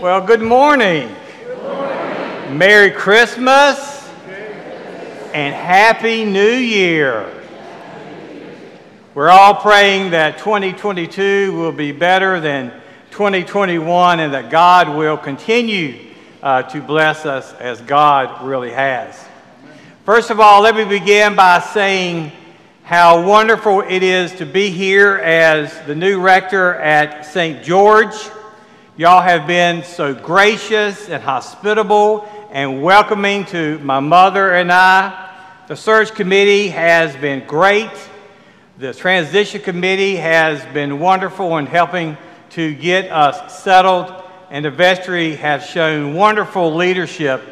Well, good morning. Merry Christmas and Happy New Year. We're all praying that 2022 will be better than 2021 and that God will continue uh, to bless us as God really has. First of all, let me begin by saying how wonderful it is to be here as the new rector at St. George. Y'all have been so gracious and hospitable and welcoming to my mother and I. The search committee has been great. The transition committee has been wonderful in helping to get us settled, and the vestry has shown wonderful leadership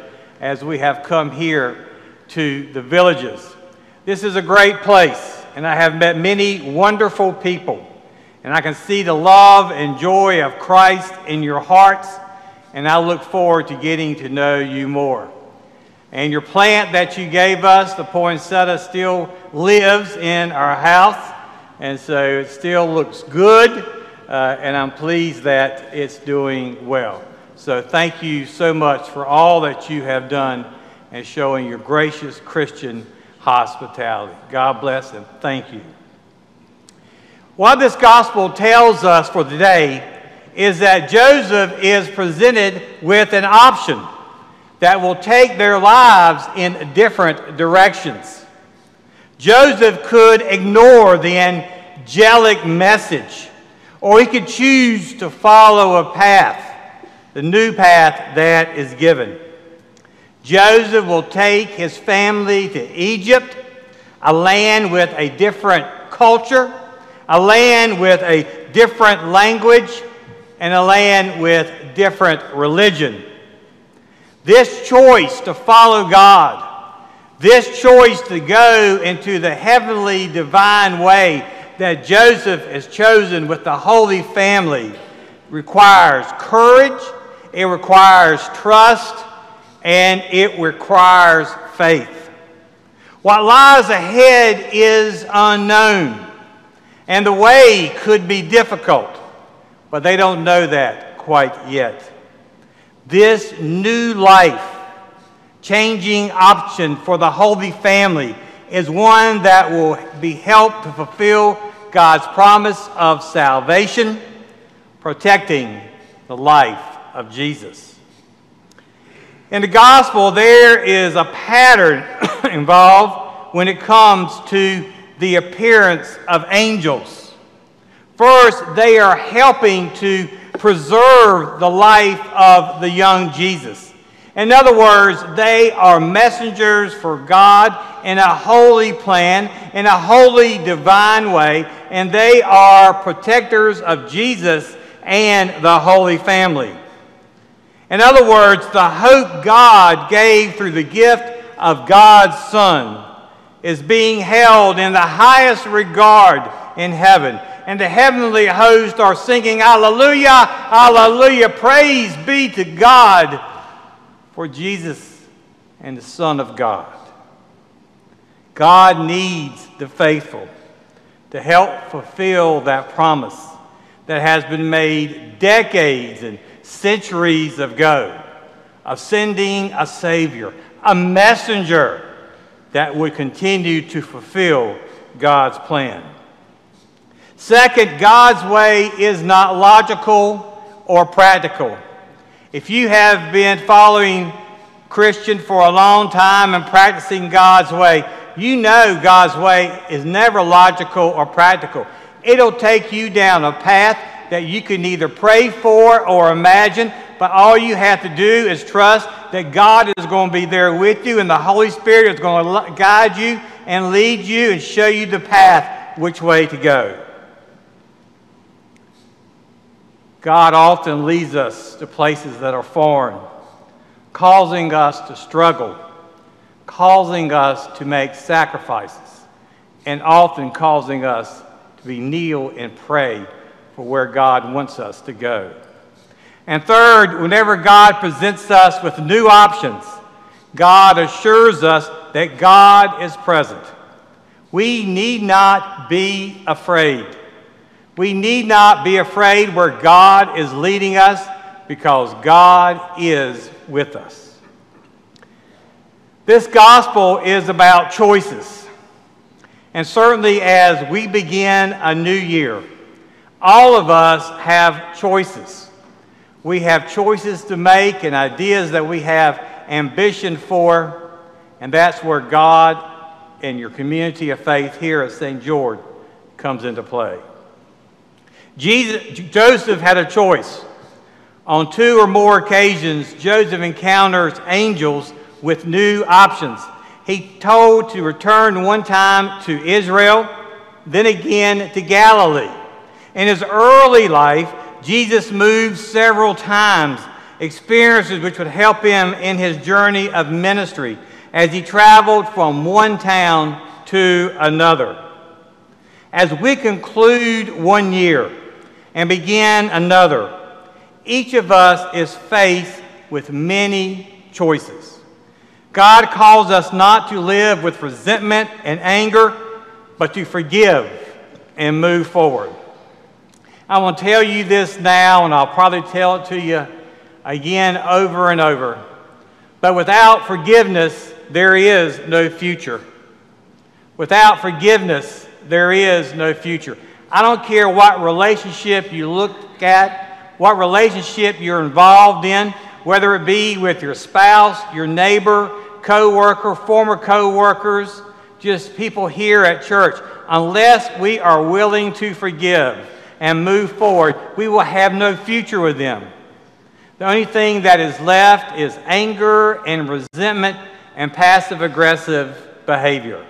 as we have come here to the villages. This is a great place, and I have met many wonderful people and I can see the love and joy of Christ in your hearts, and I look forward to getting to know you more. And your plant that you gave us, the poinsettia, still lives in our house, and so it still looks good, uh, and I'm pleased that it's doing well. So thank you so much for all that you have done and showing your gracious Christian hospitality. God bless and thank you. What this gospel tells us for today is that Joseph is presented with an option that will take their lives in different directions. Joseph could ignore the angelic message, or he could choose to follow a path, the new path that is given. Joseph will take his family to Egypt, a land with a different culture a land with a different language and a land with different religion. This choice to follow God, this choice to go into the heavenly divine way that Joseph has chosen with the Holy Family requires courage, it requires trust, and it requires faith. What lies ahead is unknown. And the way could be difficult, but they don't know that quite yet. This new life changing option for the Holy Family is one that will be helped to fulfill God's promise of salvation, protecting the life of Jesus. In the gospel, there is a pattern involved when it comes to the appearance of angels. First, they are helping to preserve the life of the young Jesus. In other words, they are messengers for God in a holy plan, in a holy divine way, and they are protectors of Jesus and the Holy Family. In other words, the hope God gave through the gift of God's Son is being held in the highest regard in heaven. And the heavenly hosts are singing, Alleluia, Alleluia, praise be to God for Jesus and the Son of God. God needs the faithful to help fulfill that promise that has been made decades and centuries ago of sending a Savior, a messenger that would continue to fulfill God's plan. Second, God's way is not logical or practical. If you have been following Christian for a long time and practicing God's way, you know God's way is never logical or practical. It'll take you down a path that you can neither pray for or imagine, but all you have to do is trust that God is going to be there with you and the Holy Spirit is going to guide you and lead you and show you the path which way to go. God often leads us to places that are foreign, causing us to struggle, causing us to make sacrifices, and often causing us to be kneel and pray for where God wants us to go. And third, whenever God presents us with new options, God assures us that God is present. We need not be afraid. We need not be afraid where God is leading us because God is with us. This gospel is about choices. And certainly as we begin a new year, all of us have choices. We have choices to make and ideas that we have ambition for, and that's where God and your community of faith here at St. George comes into play. Jesus, Joseph had a choice. On two or more occasions, Joseph encounters angels with new options. He told to return one time to Israel, then again to Galilee. In his early life, Jesus moved several times, experiences which would help him in his journey of ministry as he traveled from one town to another. As we conclude one year and begin another, each of us is faced with many choices. God calls us not to live with resentment and anger, but to forgive and move forward. I want to tell you this now, and I'll probably tell it to you again over and over. But without forgiveness, there is no future. Without forgiveness, there is no future. I don't care what relationship you look at, what relationship you're involved in, whether it be with your spouse, your neighbor, co-worker, former co-workers, just people here at church. Unless we are willing to forgive and move forward, we will have no future with them. The only thing that is left is anger and resentment and passive aggressive behavior.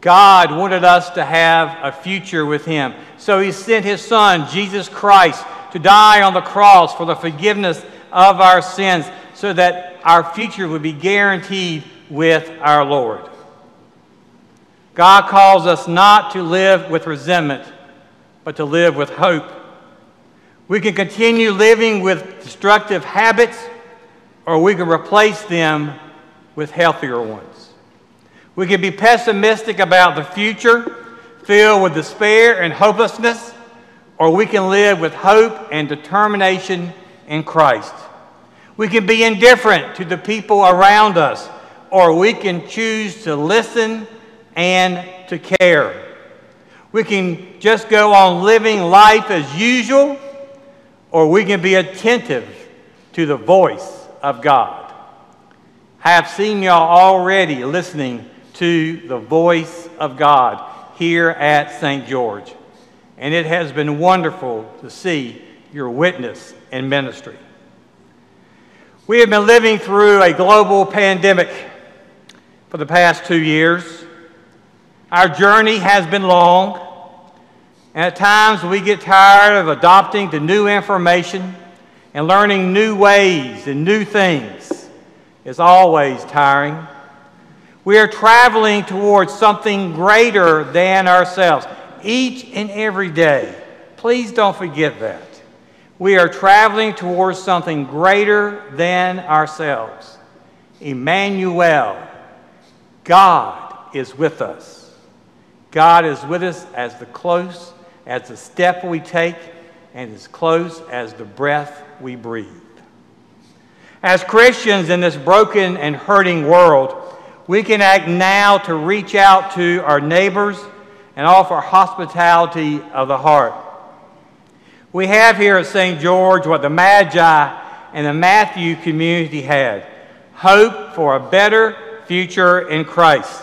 God wanted us to have a future with Him. So He sent His Son, Jesus Christ, to die on the cross for the forgiveness of our sins so that our future would be guaranteed with our Lord. God calls us not to live with resentment, but to live with hope. We can continue living with destructive habits, or we can replace them with healthier ones. We can be pessimistic about the future, filled with despair and hopelessness, or we can live with hope and determination in Christ. We can be indifferent to the people around us, or we can choose to listen and to care. We can just go on living life as usual, or we can be attentive to the voice of God. I have seen y'all already listening to the voice of God here at St. George, and it has been wonderful to see your witness and ministry. We have been living through a global pandemic for the past two years. Our journey has been long, and at times we get tired of adopting to new information and learning new ways and new things. It's always tiring. We are traveling towards something greater than ourselves each and every day. Please don't forget that. We are traveling towards something greater than ourselves. Emmanuel, God is with us. God is with us as the close as the step we take and as close as the breath we breathe. As Christians in this broken and hurting world, we can act now to reach out to our neighbors and offer hospitality of the heart. We have here at St. George what the Magi and the Matthew community had hope for a better future in Christ.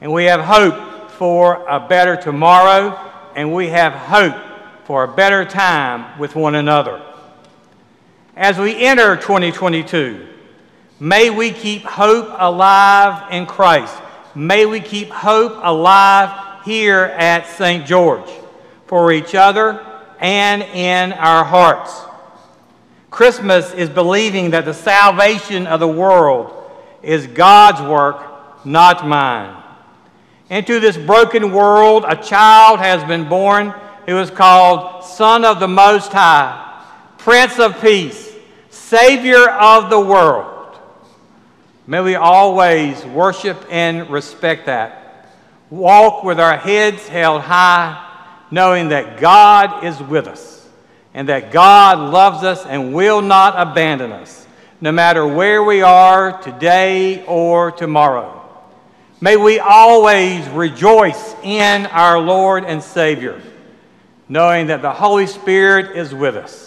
And we have hope for a better tomorrow, and we have hope for a better time with one another. As we enter 2022, may we keep hope alive in Christ. May we keep hope alive here at St. George for each other and in our hearts. Christmas is believing that the salvation of the world is God's work, not mine. Into this broken world, a child has been born who is called Son of the Most High, Prince of Peace, Savior of the world. May we always worship and respect that. Walk with our heads held high, knowing that God is with us and that God loves us and will not abandon us, no matter where we are today or tomorrow. May we always rejoice in our Lord and Savior, knowing that the Holy Spirit is with us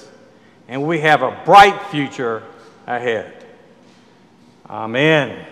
and we have a bright future ahead. Amen.